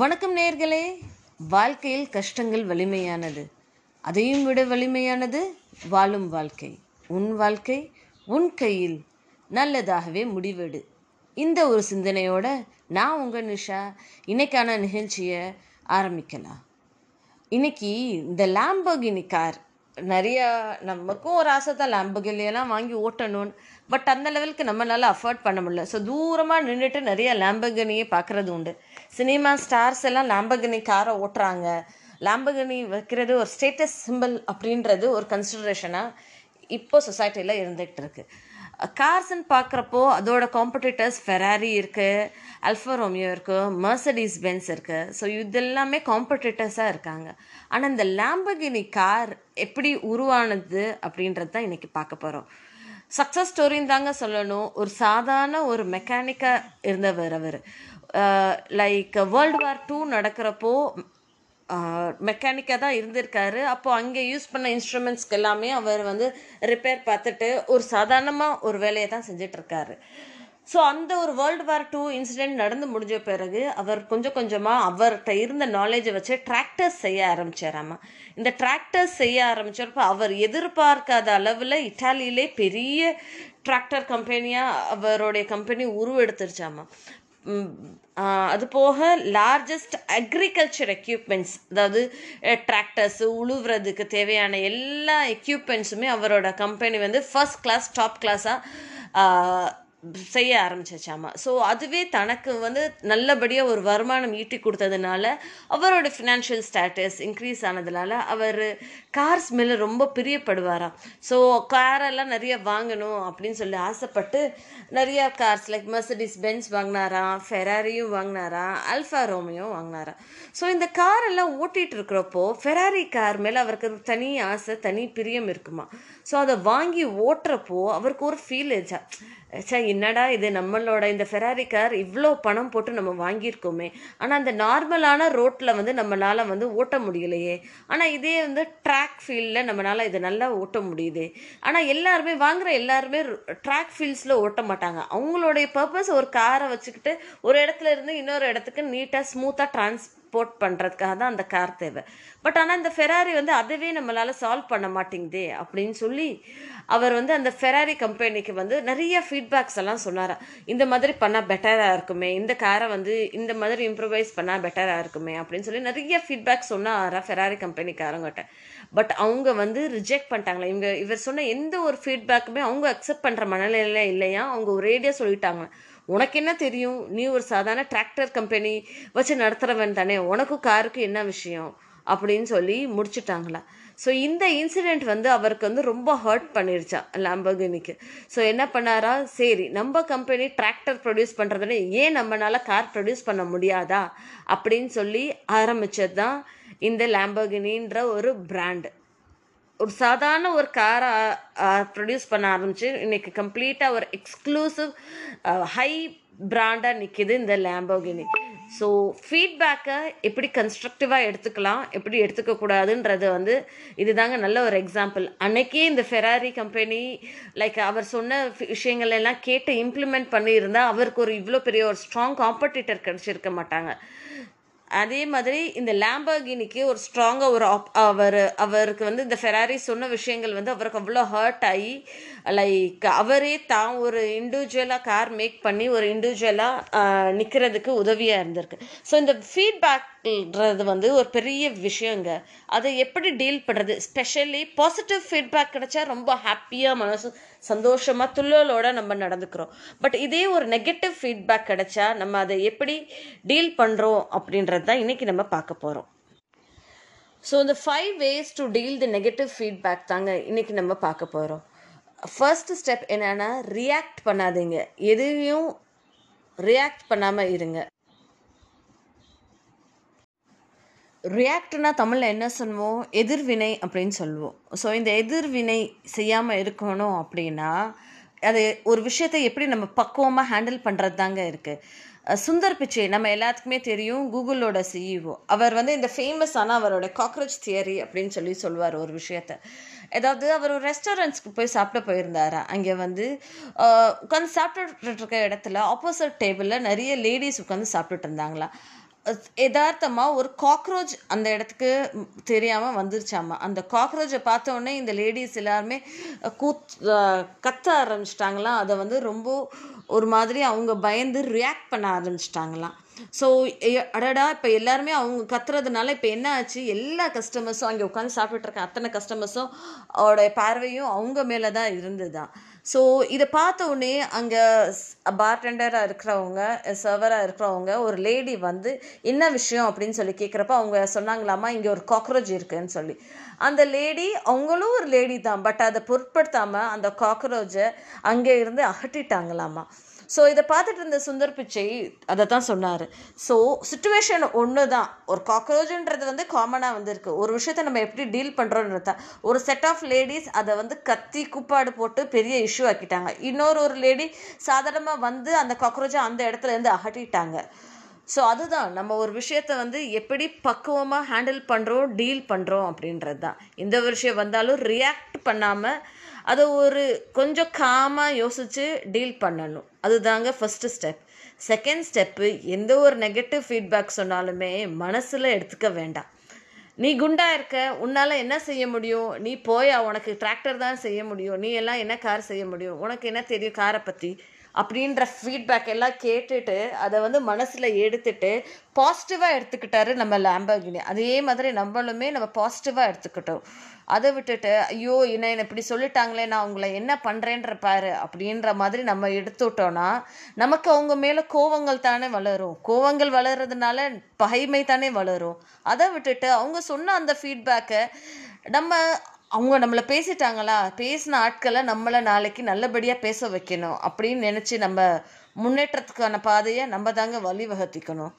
வணக்கம் நேர்களே. வாழ்க்கையில் கஷ்டங்கள் வலிமையானது. அதையும் விட வலிமையானது வாழும் வாழ்க்கை. உன் வாழ்க்கை உன் கையில் நல்லதாகவே முடிவெடு. இந்த ஒரு சிந்தனையோட நான் உங்கள் நிஷா. இன்னைக்கான நிகழ்ச்சியை ஆரம்பிக்கலாம். இன்னைக்கு இந்த லாம்பகினி கார் நிறையா நமக்கும் ஒரு ஆசை தான் லாம்பகினியெல்லாம் வாங்கி ஓட்டணும்னு. பட் அந்த லெவலுக்கு நம்மளால் அஃபோர்ட் பண்ண முடியல. ஸோ தூரமாக நின்றுட்டு நிறையா லாம்பகினியே பார்க்குறது உண்டு. சினிமா ஸ்டார்ஸ் எல்லாம் லாம்பகினி காரை ஓட்டுறாங்க. லாம்பகினி வைக்கிறது ஒரு ஸ்டேட்டஸ் சிம்பிள் அப்படின்றது ஒரு கன்சிடரேஷனாக இப்போ சொசைட்டியில் இருந்துகிட்டு இருக்கு. கார்ஸ்ன்னு பார்க்குறப்போ அதோட காம்படிட்டர்ஸ் ஃபெராரி இருக்குது அல்ஃபா ரோமியோ இருக்குது மர்சடிஸ் பென்ஸ் இருக்குது ஸோ இதெல்லாமே காம்படிட்டர்ஸாக இருக்காங்க. ஆனால் இந்த லாம்பகினி கார் எப்படி உருவானது அப்படின்றது தான் இன்றைக்கி பார்க்க போகிறோம் சக்ஸஸ் ஸ்டோரின்னு தாங்க சொல்லணும். ஒரு சாதாரண ஒரு மெக்கானிக்காக இருந்தவர் அவர். லைக் வேர்ல்டு வார் டூ நடக்கிறப்போ uh, மெக்கானிக்காக தான் இருந்திருக்காரு. அப்போது அங்கே யூஸ் பண்ண இன்ஸ்ட்ருமெண்ட்ஸ்க்கு எல்லாமே அவர் வந்து ரிப்பேர் பார்த்துட்டு ஒரு சாதாரணமாக ஒரு வேலையை தான் செஞ்சிட்ருக்காரு. ஸோ அந்த ஒரு வேர்ல்டு வார் டூ இன்சிடென்ட் நடந்து முடிஞ்ச பிறகு அவர் கொஞ்சம் கொஞ்சமாக அவர்கிட்ட இருந்த நாலேஜை வச்சு டிராக்டர்ஸ் செய்ய ஆரம்பிச்சாராமா. இந்த டிராக்டர்ஸ் செய்ய ஆரம்பிச்சப்போ அவர் எதிர்பார்க்காத அளவில் இட்டாலியிலே பெரிய டிராக்டர் கம்பெனியாக அவருடைய கம்பெனி உருவெடுத்துருச்சாமா. அது போக லார்ஜஸ்ட் அக்ரிகல்ச்சர் எக்யூப்மெண்ட்ஸ் அதாவது டிராக்டர்ஸு உழுவுறதுக்கு தேவையான எல்லா எக்யூப்மெண்ட்ஸுமே அவரோட கம்பெனி வந்து ஃபர்ஸ்ட் கிளாஸ் டாப் கிளாஸாக செய்ய ஆரம்பிச்சிச்சாமா. ஸோ அதுவே தனக்கு வந்து நல்லபடியாக ஒரு வருமானம் ஈட்டி கொடுத்ததுனால அவரோட ஃபினான்ஷியல் ஸ்டேட்டஸ் இன்க்ரீஸ் ஆனதுனால அவர் கார்ஸ் மேலே ரொம்ப பிரியப்படுவாராம். ஸோ காரெல்லாம் நிறைய வாங்கணும் அப்படின்னு சொல்லி ஆசைப்பட்டு நிறைய கார்ஸ் லைக் மெர்சடிஸ் பென்ஸ் வாங்கினாராம் ஃபெராரியும் வாங்கினாராம் அல்ஃபா ரோமியும் வாங்கினாராம். ஸோ இந்த கார் எல்லாம் ஓட்டிகிட்டு இருக்கிறப்போ ஃபெராரி கார் மேலே அவருக்கு தனி ஆசை தனி பிரியம் இருக்குமா? ஸோ அதை வாங்கி ஓட்டுறப்போ அவருக்கு ஒரு ஃபீல் இருச்சா சே என்னடா இது? நம்மளோட இந்த ஃபெராரி கார் இவ்வளோ பணம் போட்டு நம்ம வாங்கியிருக்கோமே. ஆனால் அந்த நார்மலான ரோட்டில் வந்து நம்மளால் வந்து ஓட்ட முடியலையே. ஆனால் இதே வந்து ட்ராக் ஃபீல்டில் நம்மளால் இதை நல்லா ஓட்ட முடியுது. ஆனால் எல்லாருமே வாங்குற எல்லாருமே ட்ராக் ஃபீல்ட்ஸில் ஓட்ட மாட்டாங்க. அவங்களுடைய பர்பஸ் ஒரு காரை வச்சுக்கிட்டு ஒரு இடத்துல இருந்து இன்னொரு இடத்துக்கு நீட்டாக ஸ்மூத்தாக ட்ரான்ஸ் டிரான்ஸ்போர்ட் பண்ணுறதுக்காக தான் அந்த கார் தேவை. பட் ஆனால் இந்த ஃபெராரி வந்து அதுவே நம்மளால் சால்வ் பண்ண மாட்டேங்குதே அப்படின்னு சொல்லி அவர் வந்து அந்த ஃபெராரி கம்பெனிக்கு வந்து நிறைய ஃபீட்பேக்ஸ் எல்லாம் சொன்னாரா. இந்த மாதிரி பண்ணால் பெட்டராக இருக்குமே இந்த காரை வந்து இந்த மாதிரி இம்ப்ரூவைஸ் பண்ணால் பெட்டராக இருக்குமே அப்படின்னு சொல்லி நிறைய ஃபீட்பேக் சொன்னாரா ஃபெராரி கம்பெனிக்காரங்கிட்ட பட் அவங்க வந்து ரிஜெக்ட் பண்ணிட்டாங்களா. இவங்க இவர் சொன்ன எந்த ஒரு ஃபீட்பேக்குமே அவங்க அக்செப்ட் பண்ணுற மனநிலையில இல்லையா? அவங்க ஒரேடியாக சொல்லிட்டாங்க உனக்கு என்ன தெரியும்? நீ ஒரு சாதாரண டிராக்டர் கம்பெனி வச்சு நடத்துகிறவன் தானே. உனக்கும் காருக்கு என்ன விஷயம்? அப்படின்னு சொல்லி முடிச்சுட்டாங்களா. ஸோ இந்த இன்சிடெண்ட் வந்து அவருக்கு வந்து ரொம்ப ஹர்ட் பண்ணிருச்சா லாம்பகினிக்கு ஸோ என்ன பண்ணாரா? சரி நம்ம கம்பெனி டிராக்டர் ப்ரொடியூஸ் பண்ணுறதுன்னு ஏன் நம்மளால் கார் ப்ரொடியூஸ் பண்ண முடியாதா? அப்படின்னு சொல்லி ஆரம்பித்தது தான் இந்த லாம்பகினின்ற ஒரு பிராண்டு ஒரு சாதாரண ஒரு காரை ப்ரொடியூஸ் பண்ண ஆரம்பிச்சு இன்னைக்கு கம்ப்ளீட்டாக ஒரு எக்ஸ்க்ளூசிவ் ஹை பிராண்டாக நிற்கிது இந்த லேம்போகினி ஸோ ஃபீட்பேக்கை எப்படி கன்ஸ்ட்ரக்டிவாக எடுத்துக்கலாம் எப்படி எடுத்துக்கக்கூடாதுன்றது வந்து இதுதாங்க நல்ல ஒரு எக்ஸாம்பிள் அன்னைக்கே இந்த ஃபெராரி கம்பெனி லைக் அவர் சொன்ன விஷயங்கள் எல்லாம் கேட்டு இம்ப்ளிமெண்ட் பண்ணியிருந்தால் அவருக்கு ஒரு இவ்வளோ பெரிய ஒரு ஸ்ட்ராங் காம்படிட்டர் கிடச்சிருக்க மாட்டாங்க. அதே மாதிரி இந்த லேம்பர்கினிக்கு ஒரு ஸ்ட்ராங்காக ஒரு ஆப் அவர் அவருக்கு வந்து இந்த ஃபெராரி சொன்ன விஷயங்கள் வந்து அவருக்கு அவ்வளோ ஹர்ட் ஆகி லைக் அவரே தான் ஒரு இண்டிவிஜுவலாக கார் மேக் பண்ணி ஒரு இண்டிவிஜுவலாக நிற்கிறதுக்கு உதவியாக இருந்திருக்கு. ஸோ இந்த ஃபீட்பேக்ன்றது வந்து ஒரு பெரிய விஷயங்க. அதை எப்படி டீல் பண்ணுறது ஸ்பெஷலி பாசிட்டிவ் ஃபீட்பேக் கிடைச்சா ரொம்ப ஹாப்பியாக மனசு சந்தோஷமாக துள்ளலோட நம்ம நடந்துக்கிறோம். பட் இதே ஒரு நெகட்டிவ் ஃபீட்பேக் கிடைச்சா நம்ம அதை எப்படி டீல் பண்ணுறோம் அப்படின்றது தான் இன்றைக்கி நம்ம பார்க்க போகிறோம் ஸோ இந்த five ways to deal the negative feedback தாங்க இன்றைக்கி நம்ம பார்க்க போகிறோம் ஃபர்ஸ்ட் ஸ்டெப் என்னென்னா ரியாக்ட் பண்ணாதீங்க. எதையும் ரியாக்ட் பண்ணாமல் இருங்க. ரியாக்ட்னா தமிழில் என்ன சொல்லுவோம் எதிர்வினை அப்படின்னு சொல்லுவோம் ஸோ இந்த எதிர்வினை செய்யாமல் இருக்கணும் அப்படின்னா அது ஒரு விஷயத்தை எப்படி நம்ம பக்குவமாக ஹேண்டில் பண்ணுறது தாங்க இருக்குது சுந்தர் பிச்சை நம்ம எல்லாத்துக்குமே தெரியும். கூகுளோட சிஇஓ அவர் வந்து இந்த ஃபேமஸான அவரோட காக்ரோச் தியரி அப்படின்னு சொல்லி சொல்லுவார் ஒரு விஷயத்த. ஏதாவது அவர் ஒரு ரெஸ்டாரண்ட்ஸ்க்கு போய் சாப்பிட போயிருந்தாரா? அங்கே வந்து உட்காந்து சாப்பிட்டுட்டு இருக்க இடத்துல ஆப்போசிட் டேபிளில் நிறைய லேடிஸ் உட்காந்து சாப்பிட்டுட்டு இருந்தாங்களா? எதார்த்தமாக ஒரு காக்ரோச் அந்த இடத்துக்கு தெரியாமல் வந்துருச்சாமா? அந்த காக்ரோச்சை பார்த்த உடனே இந்த லேடிஸ் எல்லாருமே கூத் கத்த ஆரம்பிச்சிட்டாங்களாம். அதை வந்து ரொம்ப ஒரு மாதிரி அவங்க பயந்து ரியாக்ட் பண்ண ஆரம்பிச்சிட்டாங்களாம். ஸோ அடடா இப்போ எல்லாருமே அவங்க கத்துறதுனால இப்போ என்ன ஆச்சு? எல்லா கஸ்டமர்ஸும் அங்கே உட்காந்து சாப்பிட்டுருக்க அத்தனை கஸ்டமர்ஸும் அவருடைய பார்வையும் அவங்க மேலே தான் இருந்ததுதான். ஸோ இதை பார்த்த உடனே அங்கே பார்டெண்டராக இருக்கிறவங்க சர்வராக இருக்கிறவங்க ஒரு லேடி வந்து என்ன விஷயம்? அப்படின்னு சொல்லி கேட்குறப்ப அவங்க சொன்னாங்களாமா இங்கே ஒரு காக்ரோச் இருக்குன்னு சொல்லி. அந்த லேடி அவங்களும் ஒரு லேடி தான் பட் அதை பொருட்படுத்தாமல் அந்த காக்ரோச்சை அங்கே இருந்து அகட்டிட்டாங்களாமா ஸோ இதை பார்த்துட்டு இருந்த சுந்தர் பிச்சை அதை தான் சொன்னார். ஸோ சுச்சுவேஷன் ஒன்று தான் ஒரு காக்ரோச்ன்றது வந்து காமனாக வந்திருக்கு. ஒரு விஷயத்தை நம்ம எப்படி டீல் பண்ணுறோன்றது தான் ஒரு செட் ஆஃப் லேடிஸ் அதை வந்து கத்தி குப்பாடு போட்டு பெரிய இஷ்யூ ஆக்கிட்டாங்க. இன்னொரு ஒரு லேடி சாதாரணமாக வந்து அந்த காக்ரோச்சை அந்த இடத்துல இருந்து அகட்டிட்டாங்க. ஸோ அதுதான். நம்ம ஒரு விஷயத்தை வந்து எப்படி பக்குவமாக ஹேண்டில் பண்ணுறோம் டீல் பண்ணுறோம் அப்படின்றது தான் எந்த விஷயம் வந்தாலும் ரியாக்ட் பண்ணாமல் அதை ஒரு கொஞ்சம் காமாக யோசித்து டீல் பண்ணணும். அதுதாங்க ஃபஸ்ட்டு ஸ்டெப் செகண்ட் ஸ்டெப்பு எந்த ஒரு நெகட்டிவ் ஃபீட்பேக் சொன்னாலுமே மனசில் எடுத்துக்க வேண்டாம். நீ குண்டா இருக்க உன்னால் என்ன செய்ய முடியும்? நீ போயா உனக்கு டிராக்டர் தான் செய்ய முடியும். நீ எல்லாம் என்ன கார் செய்ய முடியும்? உனக்கு என்ன தெரியும்? காரை பற்றி அப்படின்ற ஃபீட்பேக் எல்லாம் கேட்டுட்டு அதை வந்து மனசில் எடுத்துட்டு பாசிட்டிவாக எடுத்துக்கிட்டாரு நம்ம லேம்பர்கினி அதே மாதிரி நம்மளுமே நம்ம பாசிட்டிவாக எடுத்துக்கிட்டோம். அதை விட்டுட்டு ஐயோ என்ன என்ன இப்படி சொல்லிட்டாங்களே நான் உங்களை என்ன பண்ணுறேன்ற பாரு அப்படின்ற மாதிரி நம்ம எடுத்துட்டோன்னா நமக்கு அவங்க மேலே கோவங்கள் தானே வளரும். கோவங்கள் வளர்றதுனால பகைமை தானே வளரும். அதை விட்டுட்டு அவங்க சொன்ன அந்த ஃபீட்பேக்கை நம்ம அவங்க நம்மளை பேசிட்டாங்களா? பேசின ஆட்களை நம்மளை நாளைக்கு நல்லபடியாக பேச வைக்கணும் அப்படின்னு நினச்சி நம்ம முன்னேற்றத்துக்கான பாதையை நம்ம தாங்க வழிவகுத்திக்கணும்.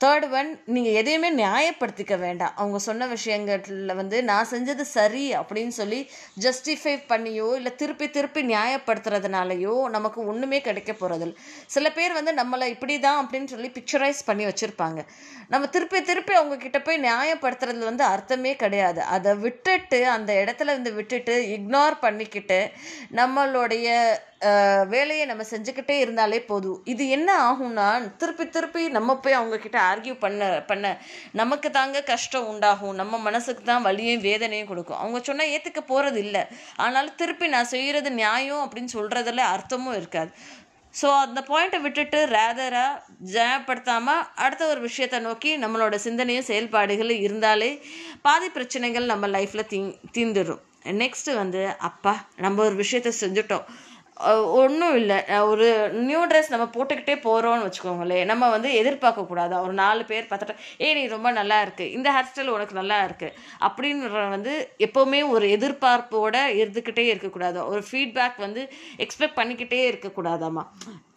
தேர்ட் ஒன் நீங்கள் எதையுமே நியாயப்படுத்திக்க வேண்டாம். அவங்க சொன்ன விஷயங்களில் வந்து நான் செஞ்சது சரி அப்படின்னு சொல்லி ஜஸ்டிஃபை பண்ணியோ இல்லை திருப்பி திருப்பி நியாயப்படுத்துறதுனாலையோ நமக்கு ஒன்றுமே கிடைக்க போகிறதில்ல சில பேர் வந்து நம்மளை இப்படி தான் அப்படின்னு சொல்லி பிக்சரைஸ் பண்ணி வச்சுருப்பாங்க. நம்ம திருப்பி திருப்பி அவங்க கிட்ட போய் நியாயப்படுத்துறது வந்து அர்த்தமே கிடையாது. அதை விட்டுட்டு அந்த இடத்துல வந்து விட்டுட்டு இக்னோர் பண்ணிக்கிட்டு நம்மளுடைய வேலையை நம்ம செஞ்சுக்கிட்டே இருந்தாலே போதும். இது என்ன ஆகும்னா திருப்பி திருப்பி நம்ம போய் அவங்கக்கிட்ட ஆர்கியூ பண்ண பண்ண நமக்கு தாங்க கஷ்டம் உண்டாகும். நம்ம மனசுக்கு தான் வலியும் வேதனையும் கொடுக்கும். அவங்க சொன்னால் ஏற்றுக்க போகிறது இல்லை. ஆனாலும் திருப்பி நான் செய்கிறது நியாயம் அப்படின்னு சொல்கிறதுல அர்த்தமும் இருக்காது. ஸோ அந்த பாயிண்ட்டை விட்டுட்டு ரேதராக ஜயப்படுத்தாமல் அடுத்த ஒரு விஷயத்தை நோக்கி நம்மளோட சிந்தனையும் செயல்பாடுகளும் இருந்தாலே பாதி பிரச்சனைகள் நம்ம லைஃப்பில் தீ தீந்துடும் நெக்ஸ்ட்டு வந்து அப்பா நம்ம ஒரு விஷயத்த செஞ்சுட்டோம். ஒன்றும் இல்லை. ஒரு நியூ ட்ரெஸ் நம்ம போட்டுக்கிட்டே போகிறோம்னு வச்சுக்கோங்களேன். நம்ம வந்து எதிர்பார்க்கக்கூடாது ஒரு நாலு பேர் பார்த்துட்டு ஏ நீ ரொம்ப நல்லா இருக்கு. இந்த ஹேர் ஸ்டைல் உனக்கு நல்லா இருக்கு. அப்படின்ற வந்து எப்போவுமே ஒரு எதிர்பார்ப்போட இருந்துக்கிட்டே இருக்கக்கூடாது ஒரு ஃபீட்பேக் வந்து எக்ஸ்பெக்ட் பண்ணிக்கிட்டே இருக்கக்கூடாதாம்மா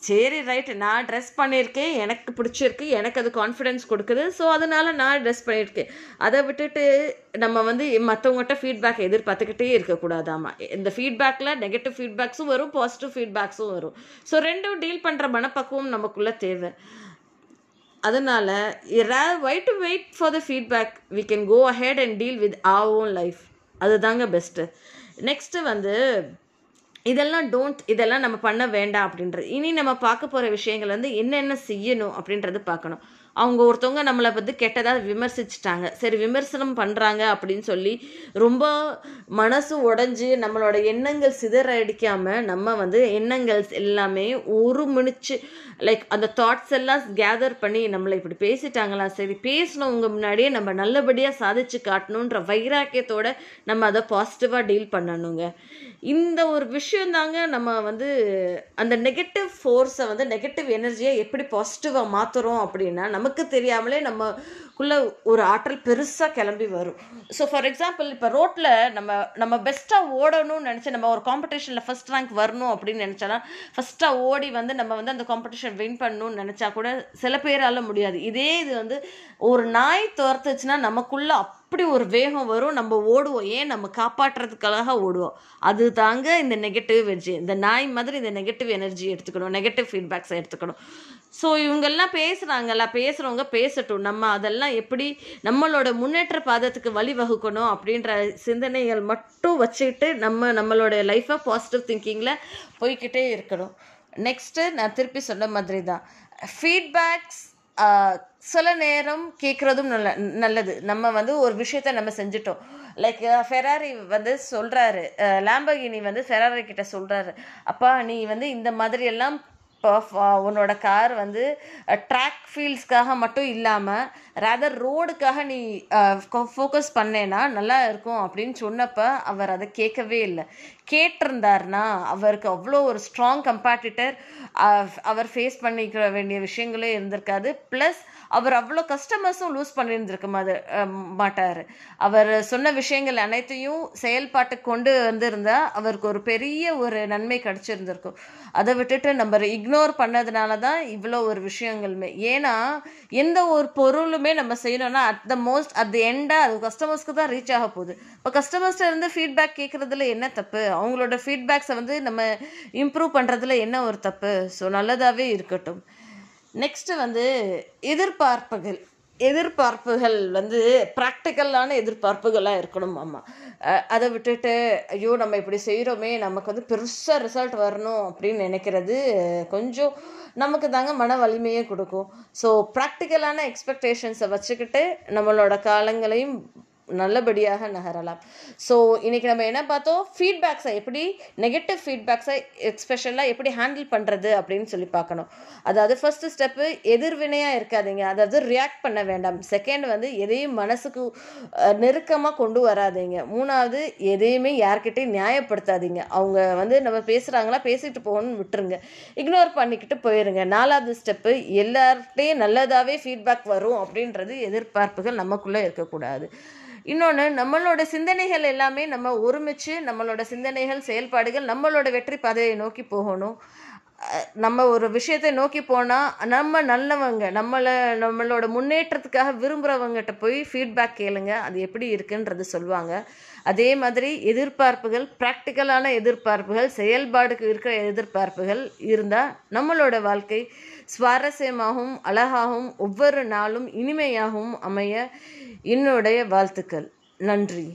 சரி ரைட்டு நான் ட்ரெஸ் பண்ணியிருக்கேன். எனக்கு பிடிச்சிருக்கு. எனக்கு அது கான்ஃபிடென்ஸ் கொடுக்குது. ஸோ அதனால நான் ட்ரெஸ் பண்ணியிருக்கேன். அதை விட்டுட்டு நம்ம வந்து மற்றவங்ககிட்ட ஃபீட்பேக் எதிர்பார்த்துக்கிட்டே இருக்கக்கூடாதாம்மா இந்த ஃபீட்பேக்கில் நெகட்டிவ் ஃபீட்பேக்ஸும் வரும் பாசிட்டிவ் ஃபீட்பேக்ஸும் வரும். ஸோ ரெண்டும் டீல் பண்ணுற மனப்பக்குவம் நமக்குள்ளே தேவை. அதனால் why to wait for the feedback we can go ahead and deal with our own life அதுதாங்க பெஸ்ட்டு நெக்ஸ்ட்டு வந்து இதெல்லாம் டோன்ட் இதெல்லாம் நம்ம பண்ண வேண்டாம் அப்படின்றது இனி நம்ம பார்க்க போகிற விஷயங்கள் வந்து என்னென்ன செய்யணும் அப்படின்றது பார்க்கணும். அவங்க ஒருத்தவங்க நம்மளை வந்து கெட்டதாக விமர்சிச்சிட்டாங்க. சரி விமர்சனம் பண்ணுறாங்க அப்படின்னு சொல்லி ரொம்ப மனசு உடஞ்சி நம்மளோட எண்ணங்கள் சிதற அடிக்காமல் நம்ம வந்து எண்ணங்கள் எல்லாமே ஒரு மினிச்சு லைக் அந்த தாட்ஸ் எல்லாம் கேதர் பண்ணி நம்மளை இப்படி பேசிட்டாங்களா? சரி பேசினவங்க முன்னாடியே நம்ம நல்லபடியாக சாதிச்சு காட்டணுன்ற வைராக்கியத்தோட நம்ம அதை பாசிட்டிவாக டீல் பண்ணணுங்க. இந்த ஒரு விஷயம் தாங்க நம்ம வந்து அந்த நெகட்டிவ் ஃபோர்ஸை வந்து நெகட்டிவ் எனர்ஜியை எப்படி பாசிட்டிவாக மாற்றுறோம் அப்படின்னா நமக்கு தெரியாமலே நம்மக்குள்ளே ஒரு ஆற்றல் பெருசாக கிளம்பி வரும். ஸோ ஃபார் எக்ஸாம்பிள் இப்போ ரோட்டில் நம்ம நம்ம பெஸ்ட்டாக ஓடணும்னு நினச்சி நம்ம ஒரு காம்படிஷனில் ஃபஸ்ட் ரேங்க் வரணும் அப்படின்னு நினச்சோன்னா ஃபஸ்ட்டாக ஓடி வந்து நம்ம வந்து அந்த காம்படிஷன் வின் பண்ணணும்னு நினச்சா கூட சில பேரால் முடியாது. இதே இது வந்து ஒரு நாய் துரத்துச்சுன்னா நமக்குள்ளே அப்படி ஒரு வேகம் வரும் நம்ம ஓடுவோம். ஏன்? நம்ம காப்பாற்றுறதுக்காக ஓடுவோம். அது தாங்க இந்த நெகட்டிவ் எனர்ஜி இந்த நாய் மாதிரி இந்த நெகட்டிவ் எனர்ஜி எடுத்துக்கணும். நெகட்டிவ் ஃபீட்பேக்ஸை எடுத்துக்கணும். ஸோ இவங்கெல்லாம் பேசுகிறாங்கல்ல பேசுகிறவங்க பேசட்டும். நம்ம அதெல்லாம் எப்படி நம்மளோட முன்னேற்ற பாதத்துக்கு வழிவகுக்கணும் அப்படின்ற சிந்தனைகள் மட்டும் வச்சுக்கிட்டு நம்ம நம்மளோட லைஃப்பை பாசிட்டிவ் திங்கிங்கில் போய்க்கிட்டே இருக்கணும். நெக்ஸ்ட்டு நான் திருப்பி சொன்ன மாதிரி தான் ஃபீட்பேக்ஸ் சில நேரம் கேட்குறதும் நல்ல நல்லது. நம்ம வந்து ஒரு விஷயத்த நம்ம செஞ்சுட்டோம். லைக் ஃபெராரி வந்து சொல்கிறாரு லாம்பகினி வந்து ஃபெராரி கிட்ட சொல்கிறாரு அப்பா நீ வந்து இந்த மாதிரி எல்லாம் உன்னோட கார் வந்து ட்ராக் ஃபீல்ட்ஸ்க்காக மட்டும் இல்லாமல் ரேதர் ரோடுக்காக நீ ஃபோக்கஸ் பண்ணேன்னா நல்லா இருக்கும். அப்படின்னு சொன்னப்போ அவர் அதை கேட்கவே இல்லை. கேட்டிருந்தாருன்னா அவருக்கு அவ்வளோ ஒரு ஸ்ட்ராங் கம்பேட்டிட்டர் அவர் ஃபேஸ் பண்ணிக்க வேண்டிய விஷயங்களே இருந்திருக்காது. ப்ளஸ் அவர் அவ்வளோ கஸ்டமர்ஸும் லூஸ் பண்ணியிருந்திருக்க மாது மாட்டார். அவர் சொன்ன விஷயங்கள் அனைத்தையும் செயல்பாட்டுக்கு கொண்டு வந்திருந்தா அவருக்கு ஒரு பெரிய ஒரு நன்மை கிடைச்சிருந்திருக்கும். அதை விட்டுட்டு நம்ம இக்னோர் பண்ணதுனால தான் இவ்வளோ ஒரு விஷயங்களுமே. ஏன்னா எந்த ஒரு பொருளுமே நம்ம செய்யணும்னா at the most at the எண்டாக அது கஸ்டமர்ஸ்க்கு தான் ரீச் ஆக போகுது. இப்போ கஸ்டமர்ஸ்ட்ட இருந்து ஃபீட்பேக் கேட்குறதுல என்ன தப்பு? அவங்களோட ஃபீட்பேக்ஸை வந்து நம்ம இம்ப்ரூவ் பண்ணுறதுல என்ன ஒரு தப்பு? ஸோ நல்லதாகவே இருக்கட்டும். நெக்ஸ்ட்டு வந்து எதிர்பார்ப்புகள். எதிர்பார்ப்புகள் வந்து ப்ராக்டிக்கலான எதிர்பார்ப்புகளாக இருக்கணும் அம்மா அதை விட்டுட்டு ஐயோ நம்ம இப்படி செய்கிறோமே நமக்கு வந்து பெருசாக ரிசல்ட் வரணும் அப்படின்னு நினைக்கிறது கொஞ்சம் நமக்கு தாங்க மன வலிமையே கொடுக்கும். ஸோ ப்ராக்டிக்கலான எக்ஸ்பெக்டேஷன்ஸை வச்சுக்கிட்டு நம்மளோட காலங்களையும் நல்லபடியாக நகரலாம். ஸோ இன்னைக்கு நம்ம என்ன பார்த்தோம்? ஃபீட்பேக்ஸை எப்படி நெகட்டிவ் ஃபீட்பேக்ஸை எக்ஸ்பெஷலாக எப்படி ஹேண்டில் பண்ணுறது அப்படின்னு சொல்லி பார்க்கணும். அதாவது ஃபர்ஸ்ட் ஸ்டெப்பு எதிர்வினையாக இருக்காதீங்க. அதாவது ரியாக்ட் பண்ண வேண்டாம். செகண்ட் வந்து எதையும் மனசுக்கு நெருக்கமாக கொண்டு வராதீங்க. மூணாவது எதையுமே யார்கிட்டையும் நியாயப்படுத்தாதீங்க. அவங்க வந்து நம்ம பேசுகிறாங்களா பேசிட்டு போகணும்னு விட்டுருங்க. இக்னோர் பண்ணிக்கிட்டு போயிருங்க. நாலாவது ஸ்டெப்பு எல்லார்கிட்டையும் நல்லதாகவே ஃபீட்பேக் வரும் அப்படின்றது எதிர்பார்ப்புகள் நமக்குள்ளே இருக்கக்கூடாது. இன்னொன்று நம்மளோட சிந்தனைகள் எல்லாமே நம்ம ஒருமிச்சு நம்மளோட சிந்தனைகள் செயல்பாடுகள் நம்மளோட வெற்றி பாதையை நோக்கி போகணும். நம்ம ஒரு விஷயத்தை நோக்கி போனால் நம்ம நல்லவங்க நம்மளை நம்மளோட முன்னேற்றத்துக்காக விரும்புகிறவங்ககிட்ட போய் ஃபீட்பேக் கேளுங்க. அது எப்படி இருக்குன்றது சொல்லுவாங்க. அதே மாதிரி எதிர்பார்ப்புகள் ப்ராக்டிக்கலான எதிர்பார்ப்புகள் செயல்பாடுக்கு இருக்கிற எதிர்பார்ப்புகள் இருந்தால் நம்மளோட வாழ்க்கை சுவாரஸ்யமாகவும் அழகாகவும் ஒவ்வொரு நாளும் இனிமையாகவும் அமைய என்னுடைய வாழ்த்துக்கள். நன்றி.